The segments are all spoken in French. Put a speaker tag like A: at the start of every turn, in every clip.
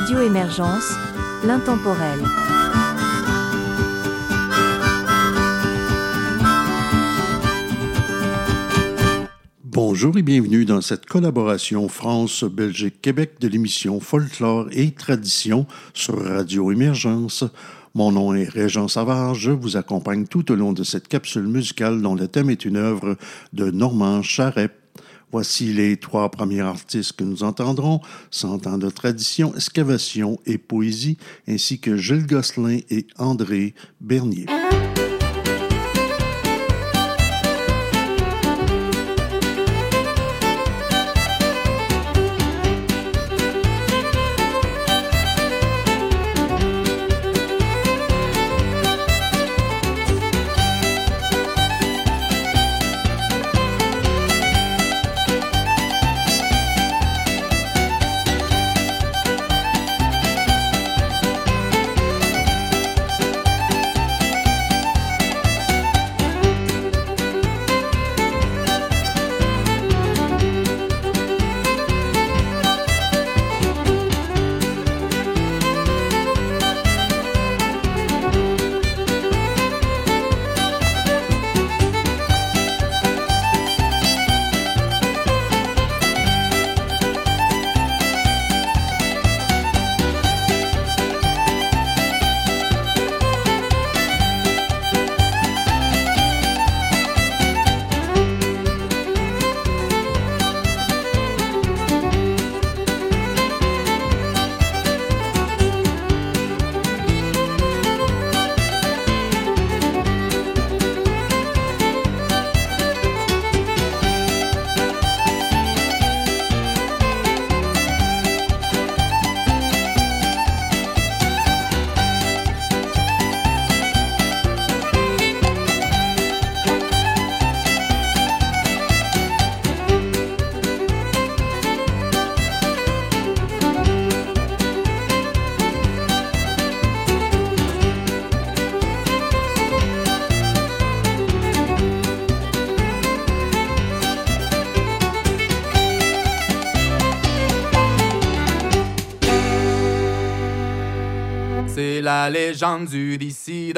A: Radio Émergence, l'intemporel.
B: Bonjour et bienvenue dans cette collaboration France-Belgique-Québec de l'émission Folklore et Tradition sur Radio Émergence. Mon nom est Régent Savard, je vous accompagne tout au long de cette capsule musicale dont le thème est une œuvre de Normand Charret. Voici les trois premiers artistes que nous entendrons, Cent ans de tradition, excavation et poésie, ainsi que Gilles Gosselin et André Bernier.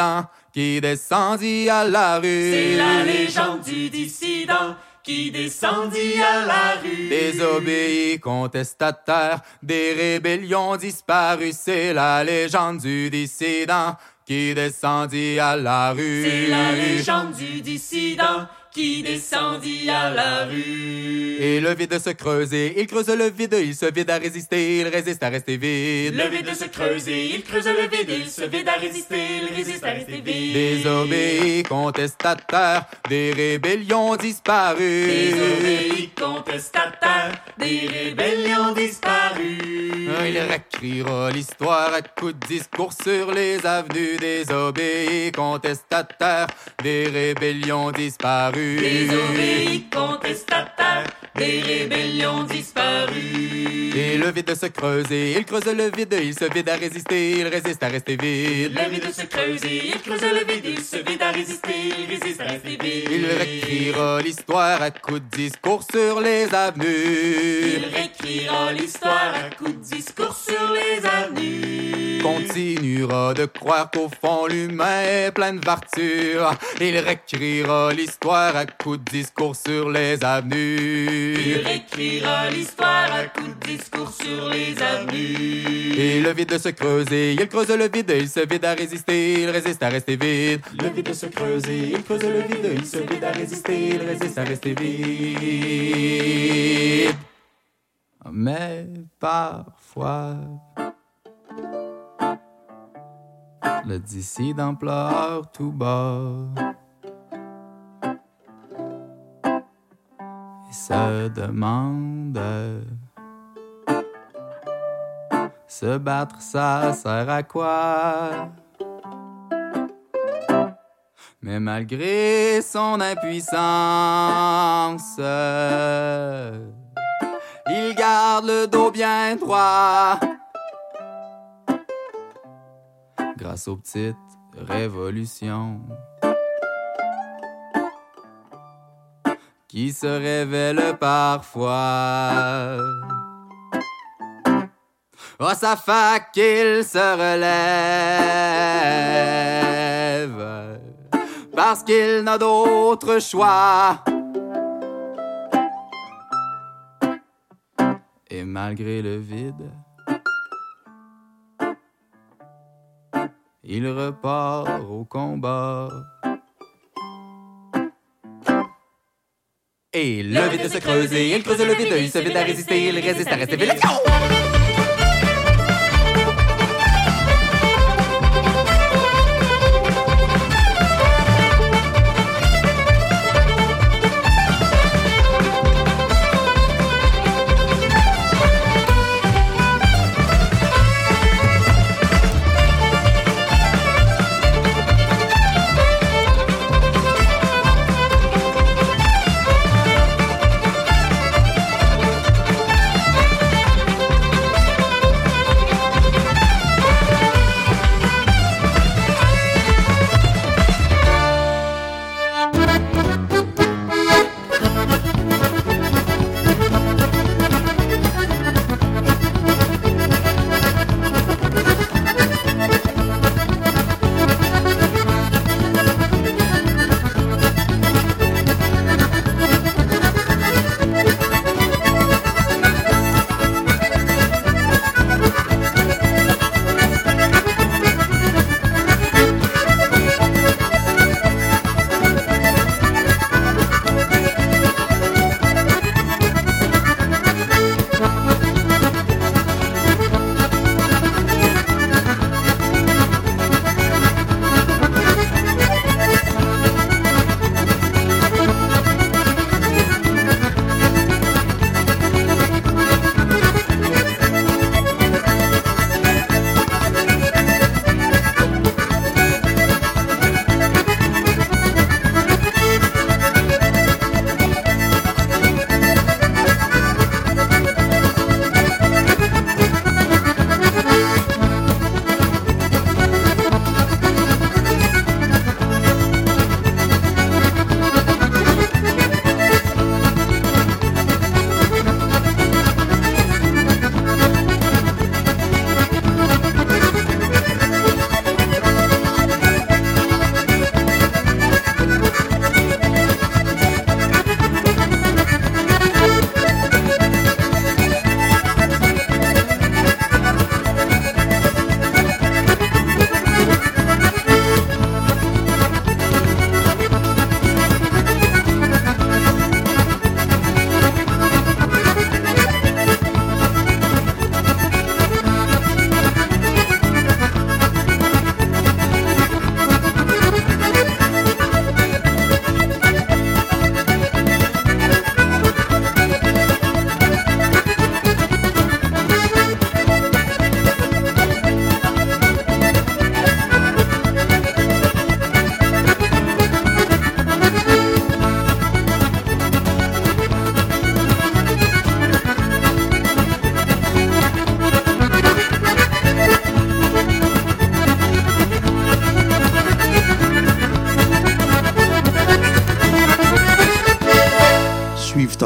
C: Dissident qui descendit à la rue.
D: C'est la légende du dissident qui descendit à la rue.
C: Désobéis, contestataires, des rébellions disparues. C'est la légende du dissident qui descendit à la rue.
D: C'est la légende du dissident qui descendit à la rue.
C: Et le vide se creusait, il creuse le vide, il se vide à résister, il résiste à rester vide.
D: Le vide se creusait, il creuse le vide, il se vide à résister, il résiste à rester vide.
C: Désobéis, contestataires, des rébellions disparues.
D: Désobéis, contestataires, des rébellions disparues.
C: Il réécrira l'histoire à coups de discours sur les avenues. Désobéis, contestataires, des rébellions disparues.
D: Désobéis, contestataires, des rébellions disparues.
C: Et le vide se creusait, il creuse le vide, il se vide à résister, il résiste à rester vide.
D: Le vide se creusait, il creuse le vide, il se vide à résister, il résiste à rester vide.
C: Il réécrira l'histoire à coups de discours sur les avenues.
D: Il réécrira l'histoire à coups de discours sur les avenues.
C: Continuera de croire qu'au fond l'humain est plein de vertus. Il réécrira l'histoire à coups de discours sur les avenues.
D: Il réécrira l'histoire à coups de discours sur les avenues.
C: Et le vide se creusait, il creuse le vide, il se vide à résister, il résiste à rester vide.
D: Le vide se creusait, il creuse le vide, il se vide à résister, il résiste à rester vide.
C: Mais le dissident pleure tout bas. Et se demande Se battre, ça sert à quoi? Mais malgré son impuissance, il garde le dos bien droit. Grâce aux petites révolutions qui se révèlent parfois. Oh, ça fait qu'il se relève parce qu'il n'a d'autre choix. Et malgré le vide, il repart au combat. Et le vide se creuse, il creuse le vide, il se vide à résister, il résiste à rester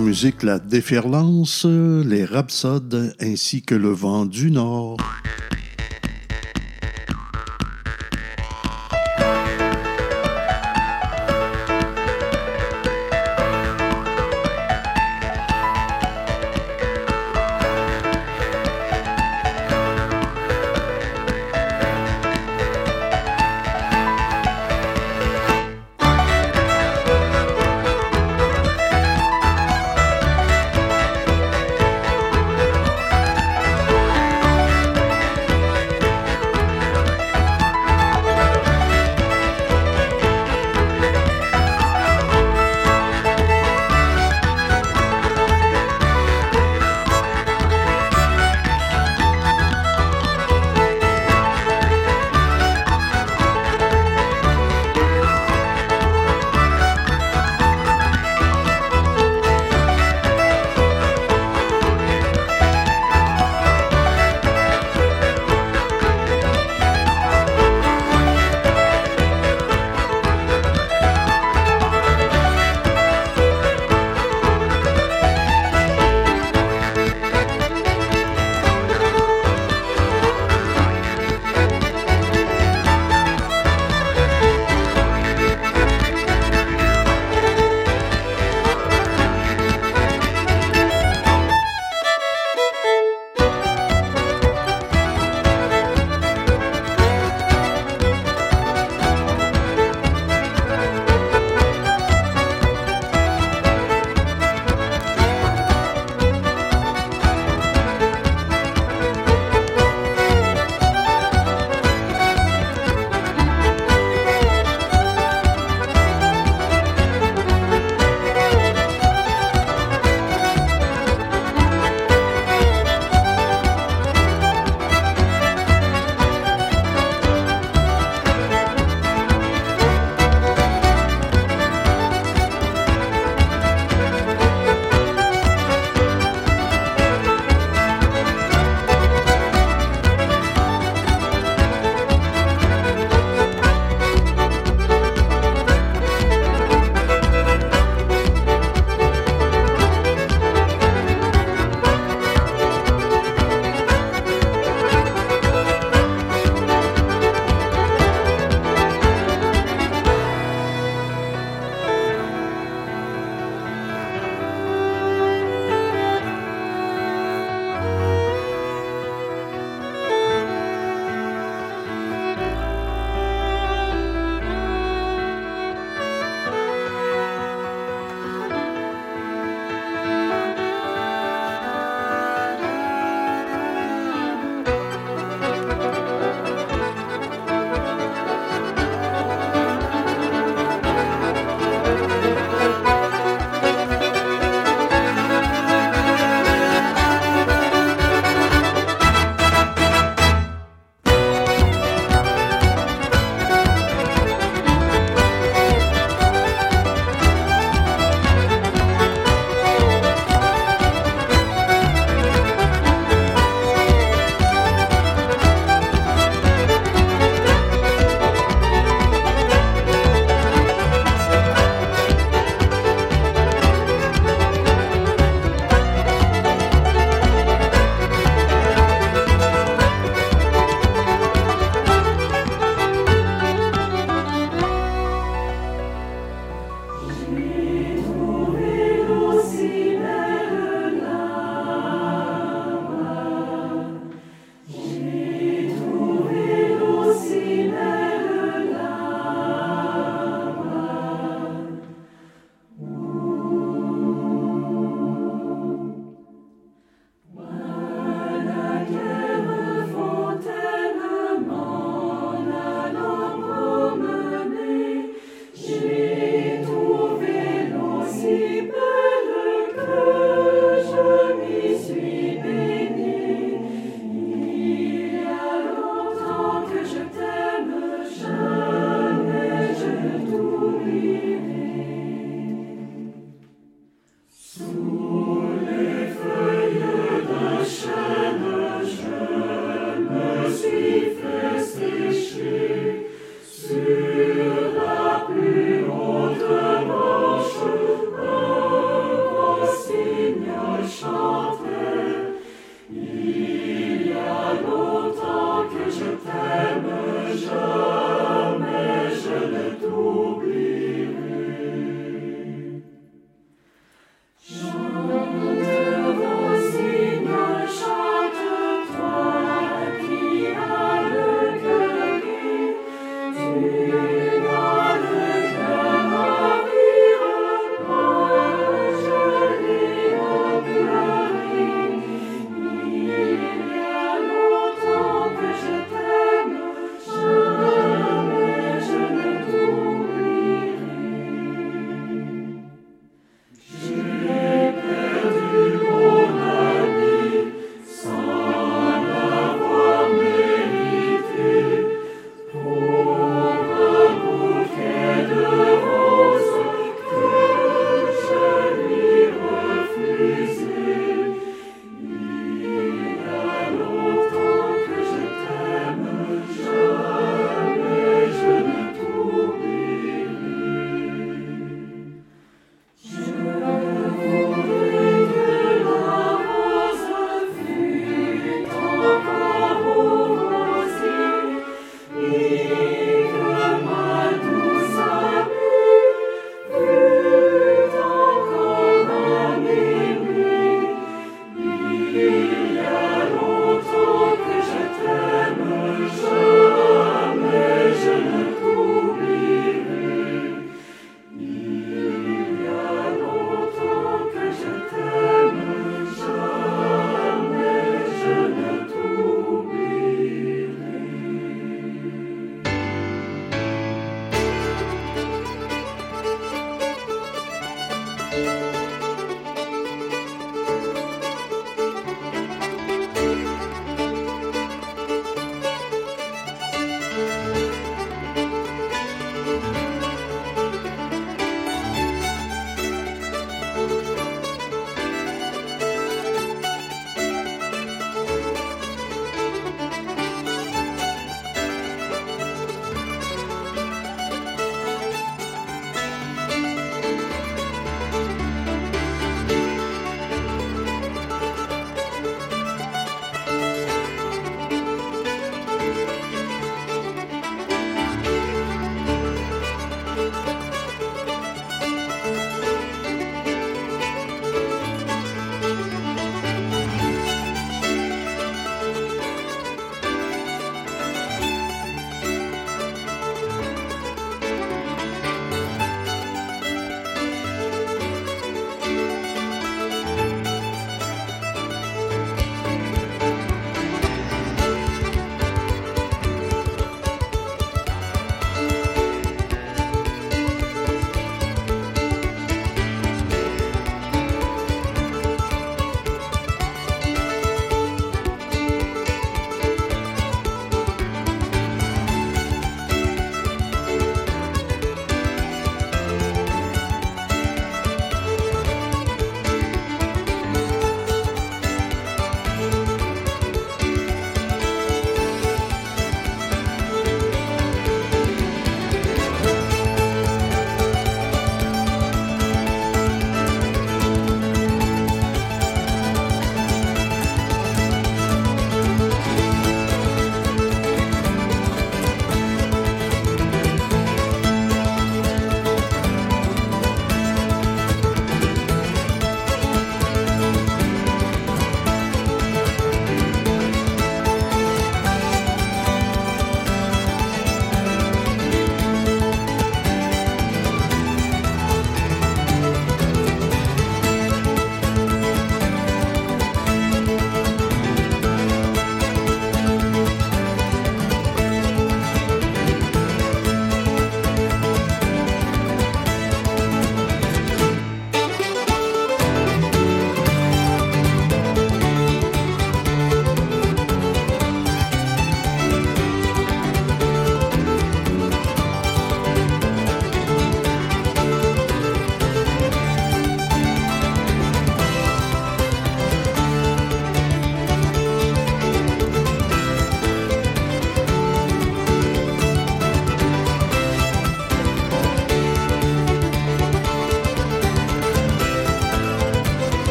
C: vide.
B: musique la déferlance, les rhapsodes ainsi que le vent du nord.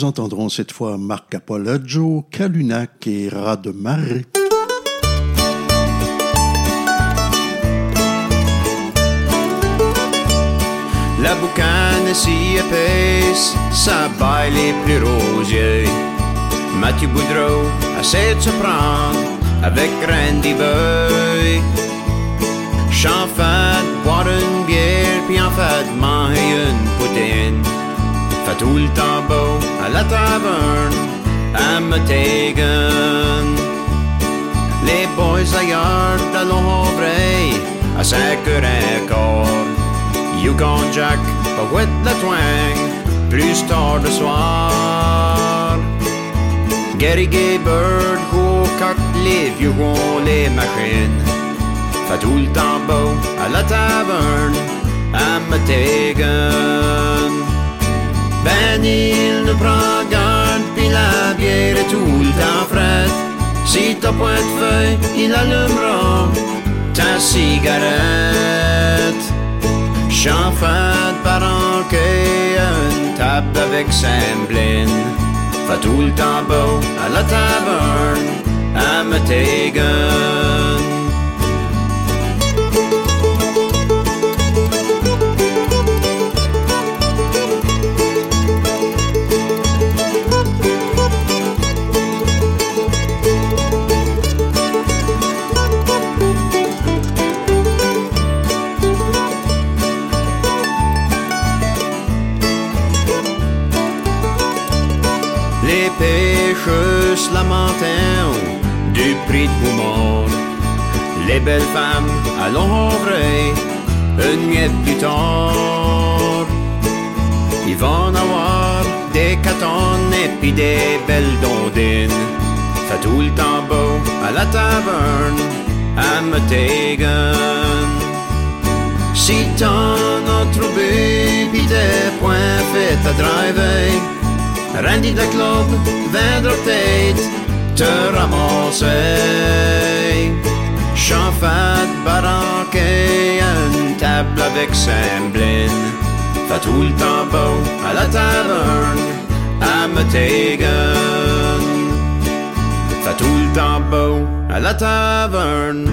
B: Nous entendrons cette fois Marc Apologio, Calunac et Rat de.
E: La boucane si épaisse, ça baille les plus rosiers. Mathieu Boudreau essaie de se prendre avec Randy Boy. Fais boire Fait tout le temps à la taverne, à Metegan. Les boys ailleurs de l'ombre, à 5 heures et quart. Yukon Jack, pas with la twang, plus tard le soir. Gary Gay Bird, Hawcock, les vieux les machines. Fait le temps à la taverne, à Metegan. Ben il ne prend garde, pis la bière est tout le temps. Si t'as point de feuille, il allumera ta cigarette. J'en fais par une table avec Semblin. Fait tout le temps beau à la taverne, à Metegan. Pêcheux se lamentaient du prix de Moumont. Les belles femmes à l'ombre, une nuit plus tard. Ils vont avoir des catonnes et puis des belles dondines. Fait tout le temps beau à la taverne, à Metegan. Si t'en as trouvé, pis t'es point fait à driver. Randy the Globe viendra peut-être te ramasser. J'en fais baranquer une table avec Samblin. Fais tout le temps beau à la taverne, à Metegan. Fais tout le temps beau à la taverne.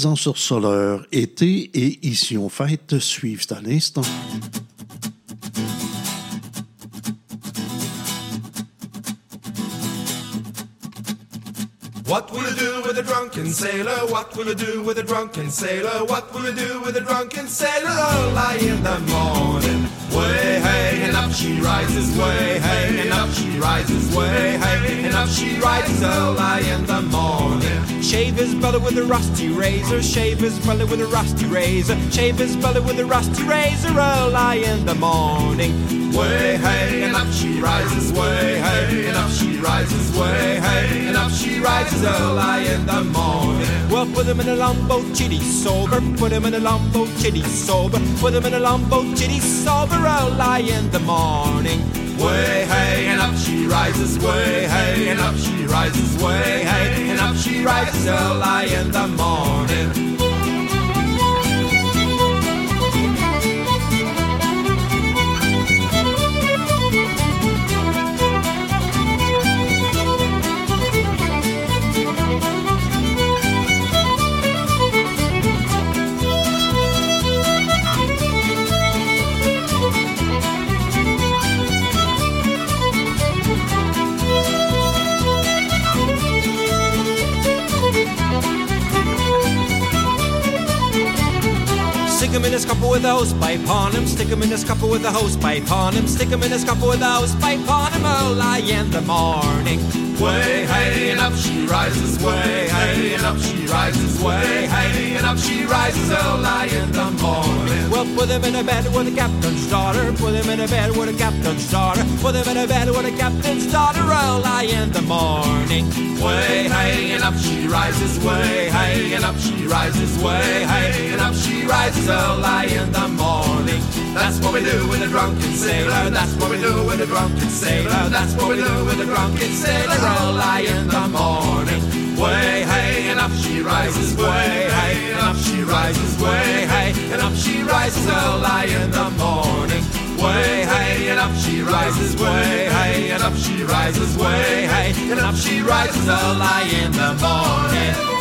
B: Les ensorceleurs été et ici on fête suivent à l'instant.
F: What will you do with a drunken sailor? What will you do with a drunken sailor? What will you do with a drunken sailor? Early in the morning, way hey, and up she rises, way hey, and up she rises, way hey, and up she rises early in the morning.
G: Shave his belly with a rusty razor, shave his belly with a rusty razor, shave his belly with a rusty razor early in the morning.
F: Way hey, and up she rises, way hey, and up she rises, way hey, and up she rises early in the morning.
G: Well, put him in a lumbo chitty sober, put him in a lumbo chitty sober, put him in a lumbo chitty sober early in the morning.
F: Way hey, and up she rises, way hey, and up she rises, way hey, and up she rises early in the morning.
G: In his copper with a hose pipe on him. Stick him in his copper with a hose pipe on him. Stick him in his copper with a hose pipe on him oh, early in the morning.
F: Way hey, and up she rises, way hey, and up she rises, way hey, and up she rises early in the morning.
G: Well, put him in a bed with a captain's daughter. Put him in a bed with a captain's daughter. Put him in a bed with a captain's daughter early in the morning.
F: Way hey, and up she rises, way hey, and up she rises, way hey, and up she rises early in the morning. That's what we do with a drunken sailor. That's what we do with a drunken sailor. That's what we do with a drunken sailor. Early in the morning. Way hey, and up she rises. Way hey, and up she rises. Way hey, and up she rises early in the morning. Way hey, and up she rises. Way hey, and up she rises. Way hey, and up she rises early in the morning.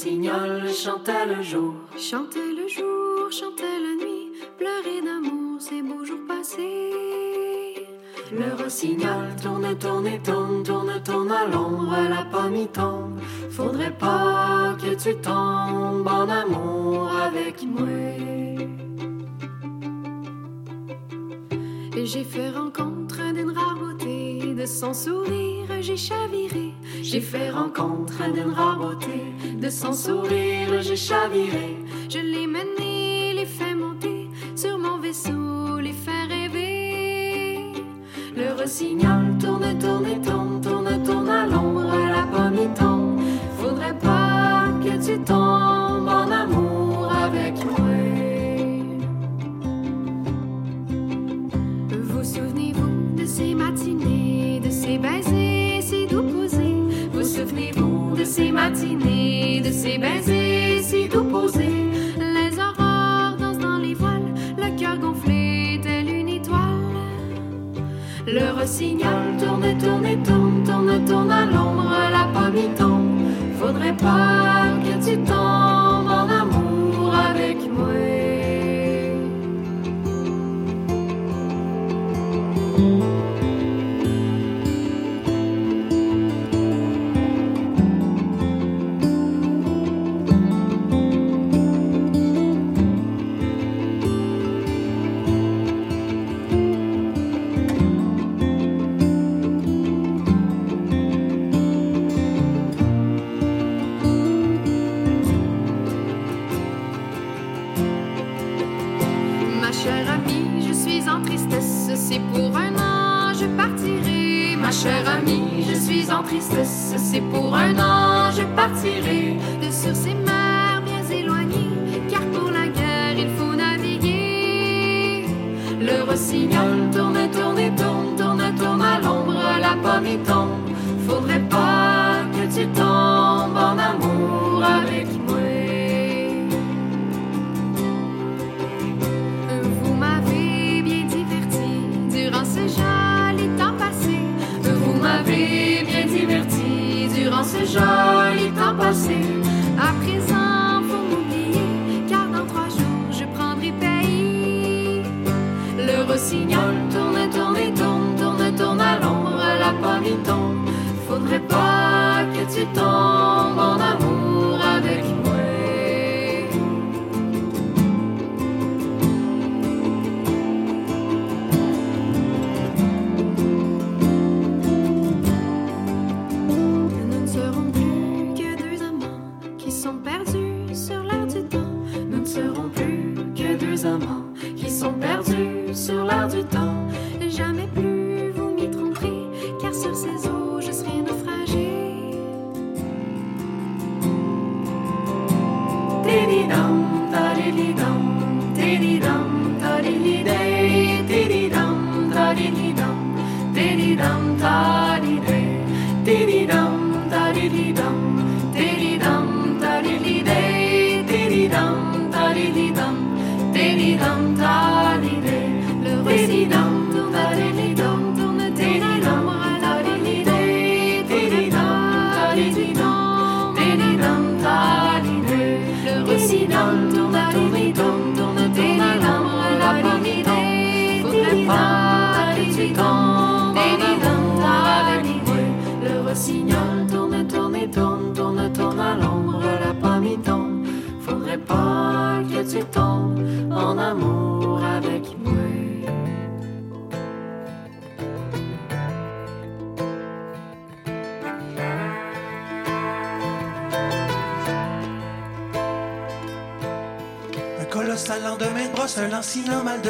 H: Rossignol chantait le jour.
I: Chantait le jour, chantait la nuit, pleurer d'amour, ces beaux jours passés.
H: Le rossignol tourne, tourne, tourne, tourne, tourne à l'ombre, la pomme y tombe. Faudrait pas que tu tombes en amour avec moi.
I: J'ai fait rencontre d'une rare beauté, de son sourire j'ai chaviré.
H: J'ai fait rencontre d'une rare beauté, de son sourire j'ai chaviré.
I: Je l'ai mené, les fait monter sur mon vaisseau, les fait rêver.
H: Le rossignol tourne, tourne, tourne, tourne,
I: souvenez-vous de ces matinées, de ces baisers si doux posés? Les aurores dansent dans les voiles, le cœur gonflé tel une étoile.
H: Le rossignol tourne, tourne, tourne, tourne, tourne à l'ombre, la pomme y tombe. Faudrait pas que tu tombes en amour avec moi.
I: C'est pour un an, je partirai.
H: Ma chère amie, je suis en tristesse, c'est pour un an, je partirai.
I: de sur ces mers bien éloignées, car pour la guerre il faut naviguer.
H: Le rossignol tourne, tourne, tourne, tourne, tourne à l'ombre, la pomme y tombe. Faudrait pas que tu tombes en amour
I: joli temps passé. À présent, faut m'oublier, car dans trois jours je prendrai pays.
H: Le rossignol tourne, tourne, tourne, tourne, tourne à l'ombre, la pomme y tombe. Faudrait pas que tu tombes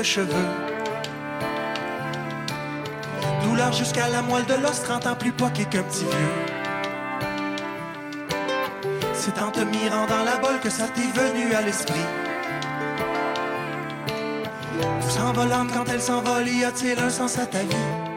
J: cheveux. Douleur jusqu'à la moelle de l'os, 30 ans plus poqué qu'un petit vieux. C'est en te mirant dans la bolle que ça t'est venu à l'esprit. S'envolant quand elle s'envole, y a-t-il un sens à ta vie?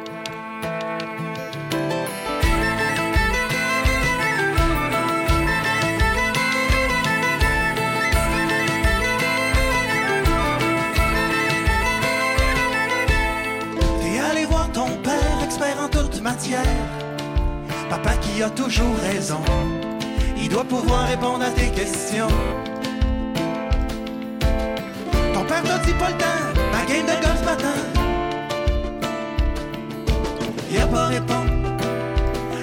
J: Toujours raison. Il doit pouvoir répondre à tes questions. Ton père t'a dit pas le temps, ma game de golf matin. Il a pas répondu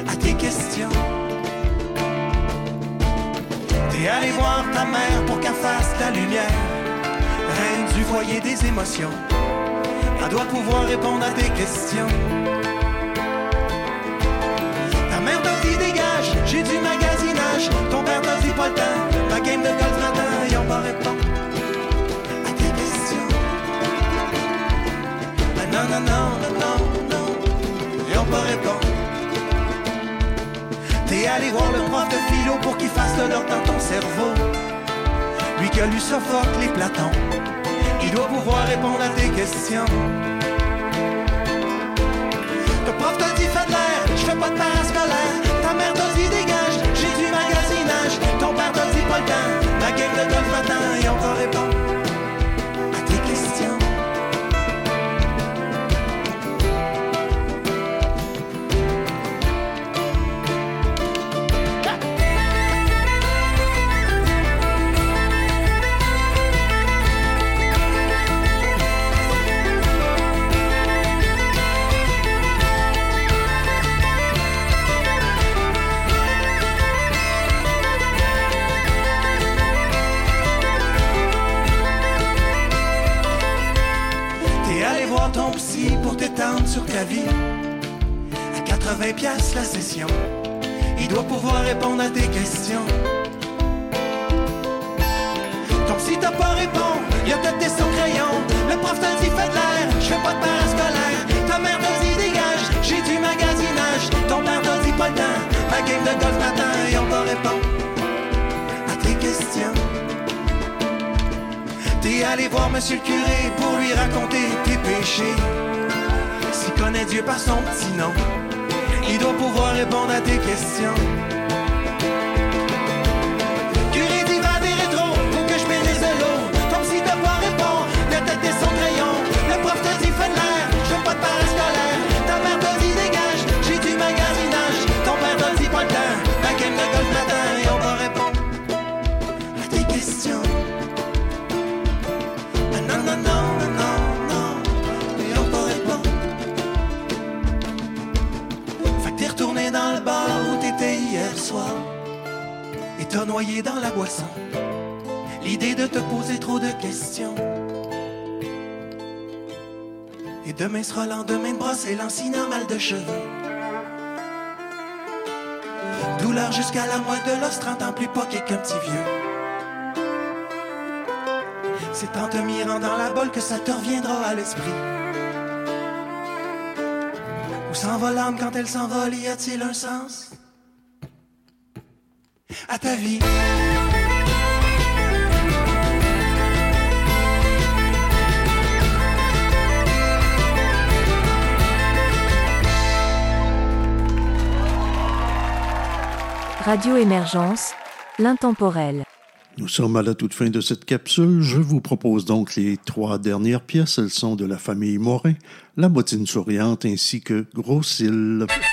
J: à tes questions. T'es allé voir ta mère pour qu'elle fasse la lumière. Reine du foyer des émotions. Elle doit pouvoir répondre à tes questions. J'ai du magasinage. Ton père t'a dit pas le temps, ma game de golf matin, ils ont pas répondu à tes questions. Ah non, non, non, non, non, non, ils ont pas répondu. T'es allé voir le prof de philo pour qu'il fasse l'ordre dans ton cerveau. Lui qui a lu Sophocle les Platon, il doit pouvoir répondre à tes questions. Et demain sera le lendemain de brosser l'ancien mal de cheveux Douleur jusqu'à la moelle de l'os, 30 ans plus pas qu'un petit vieux c'est en te mirant dans la bolle que ça te reviendra à l'esprit. Où s'en va l'âme quand elle s'envole, y a-t-il un sens? À ta vie?
A: Radio Émergence, l'intemporel.
B: Nous sommes à la toute fin de cette capsule. Je vous propose donc les trois dernières pièces. Elles sont de la famille Morin, La bottine souriante ainsi que.
F: Thank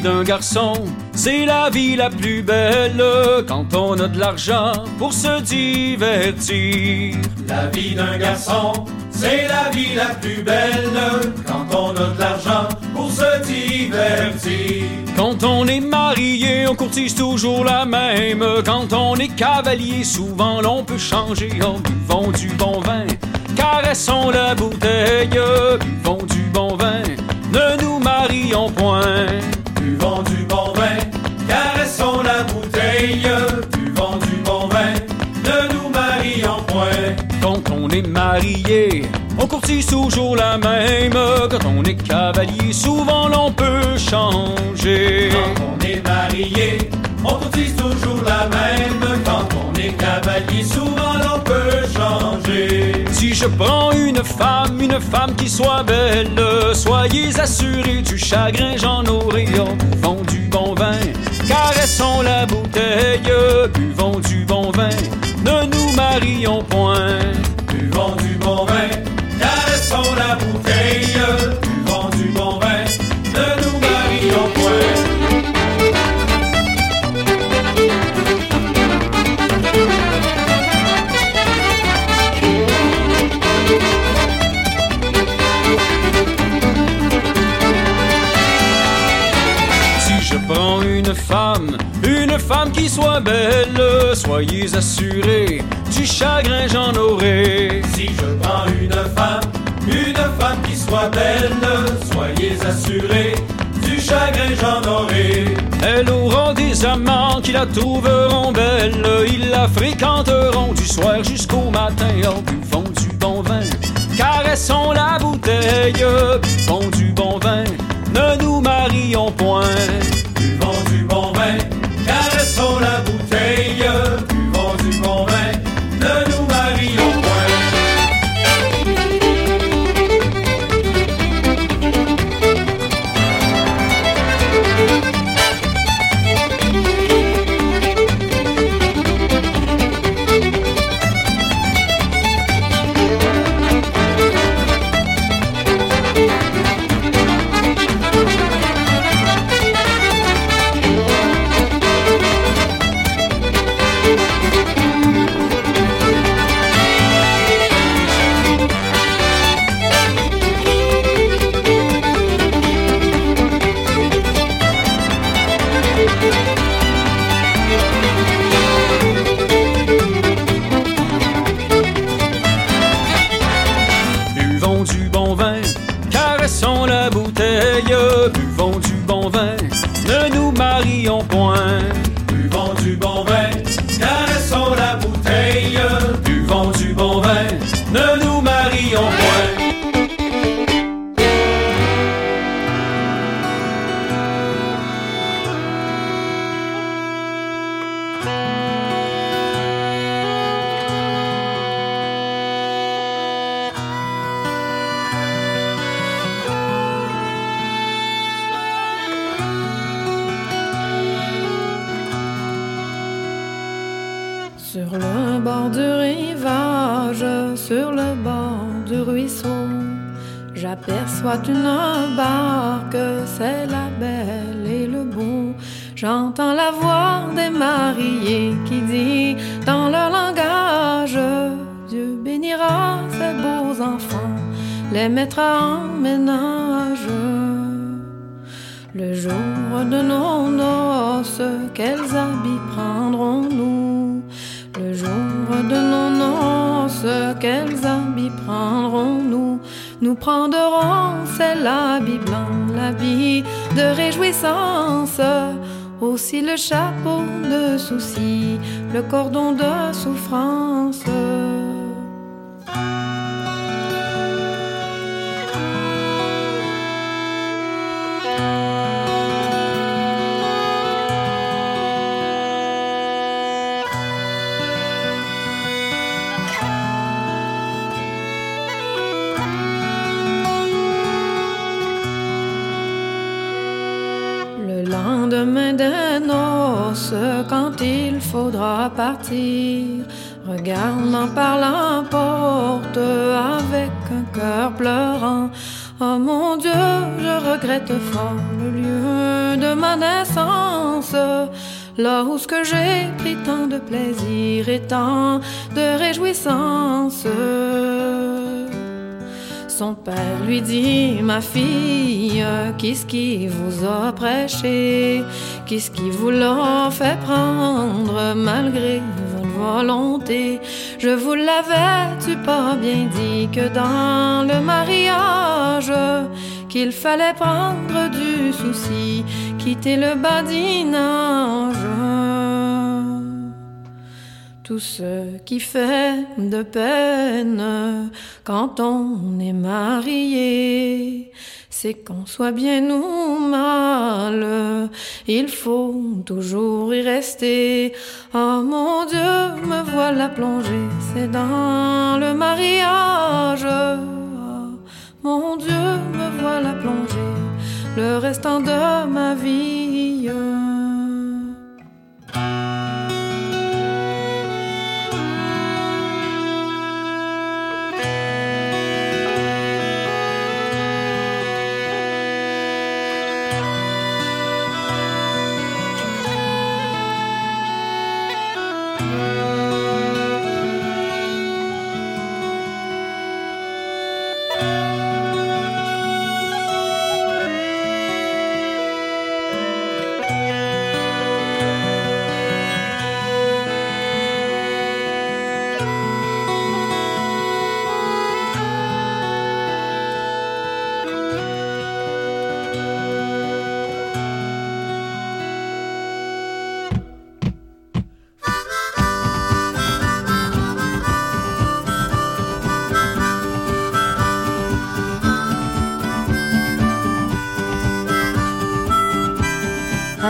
K: vie d'un garçon, c'est la vie la plus belle quand on a de l'argent pour se divertir.
L: La vie d'un garçon, c'est la vie la plus belle quand on a de l'argent pour se divertir.
K: Quand on est marié, on courtise toujours la même. Quand on est cavalier, souvent l'on peut changer en buvant du bon vin. Caressons la bouteille, buvons du bon vin. Ne nous marions point.
L: Buvons du bon vin, caressons la bouteille. Buvons du bon vin, ne nous marions point.
K: Quand on est marié, on courtise toujours la même. Quand on est cavalier, souvent l'on peut changer.
L: Quand on est marié, on courtise toujours la même. Quand on est cavalier, souvent l'on peut changer.
K: Si je prends une femme, une femme qui soit belle, soyez assurés du chagrin, j'en aurai en buvant du bon vin. Caressons la bouteille, buvons du bon vin, ne nous marions point.
L: Buvons du bon vin, caressons la bouteille.
K: Femme qui soit belle, soyez assurés, du chagrin j'en aurai.
L: Si je prends une femme, une femme qui soit belle, soyez assurés, du chagrin j'en aurai.
K: Elle aura des amants qui la trouveront belle, ils la fréquenteront du soir jusqu'au matin en buvant du bon vin. Caressons la bouteille, buvons du bon vin, ne nous marions point.
M: J'entends la voix des mariés qui dit dans leur langage Dieu bénira ces beaux enfants, les mettra en ménage. Le jour de nos noces, quels habits prendrons-nous? Le jour de nos noces, quels habits prendrons-nous? Nous prendrons, c'est l'habit blanc, l'habit de réjouissance. Aussi le chapeau de souci, le cordon de souffrance. Faudra partir, regardant par la porte avec un cœur pleurant, Oh mon Dieu, je regrette fort le lieu de ma naissance. Là où j'ai pris tant de plaisir et tant de réjouissance. Son père lui dit, ma fille, qu'est-ce qui vous a prêché? Qu'est-ce qui vous l'a fait prendre malgré votre volonté? Je vous l'avais-tu pas bien dit que dans le mariage, qu'il fallait prendre du souci, quitter le badinage? Tout ce qui fait de peine quand on est marié, c'est qu'on soit bien ou mal, il faut toujours y rester. Oh mon Dieu, me voilà plongée, c'est dans le mariage. Mon Dieu, me voilà plongée, le restant de ma vie.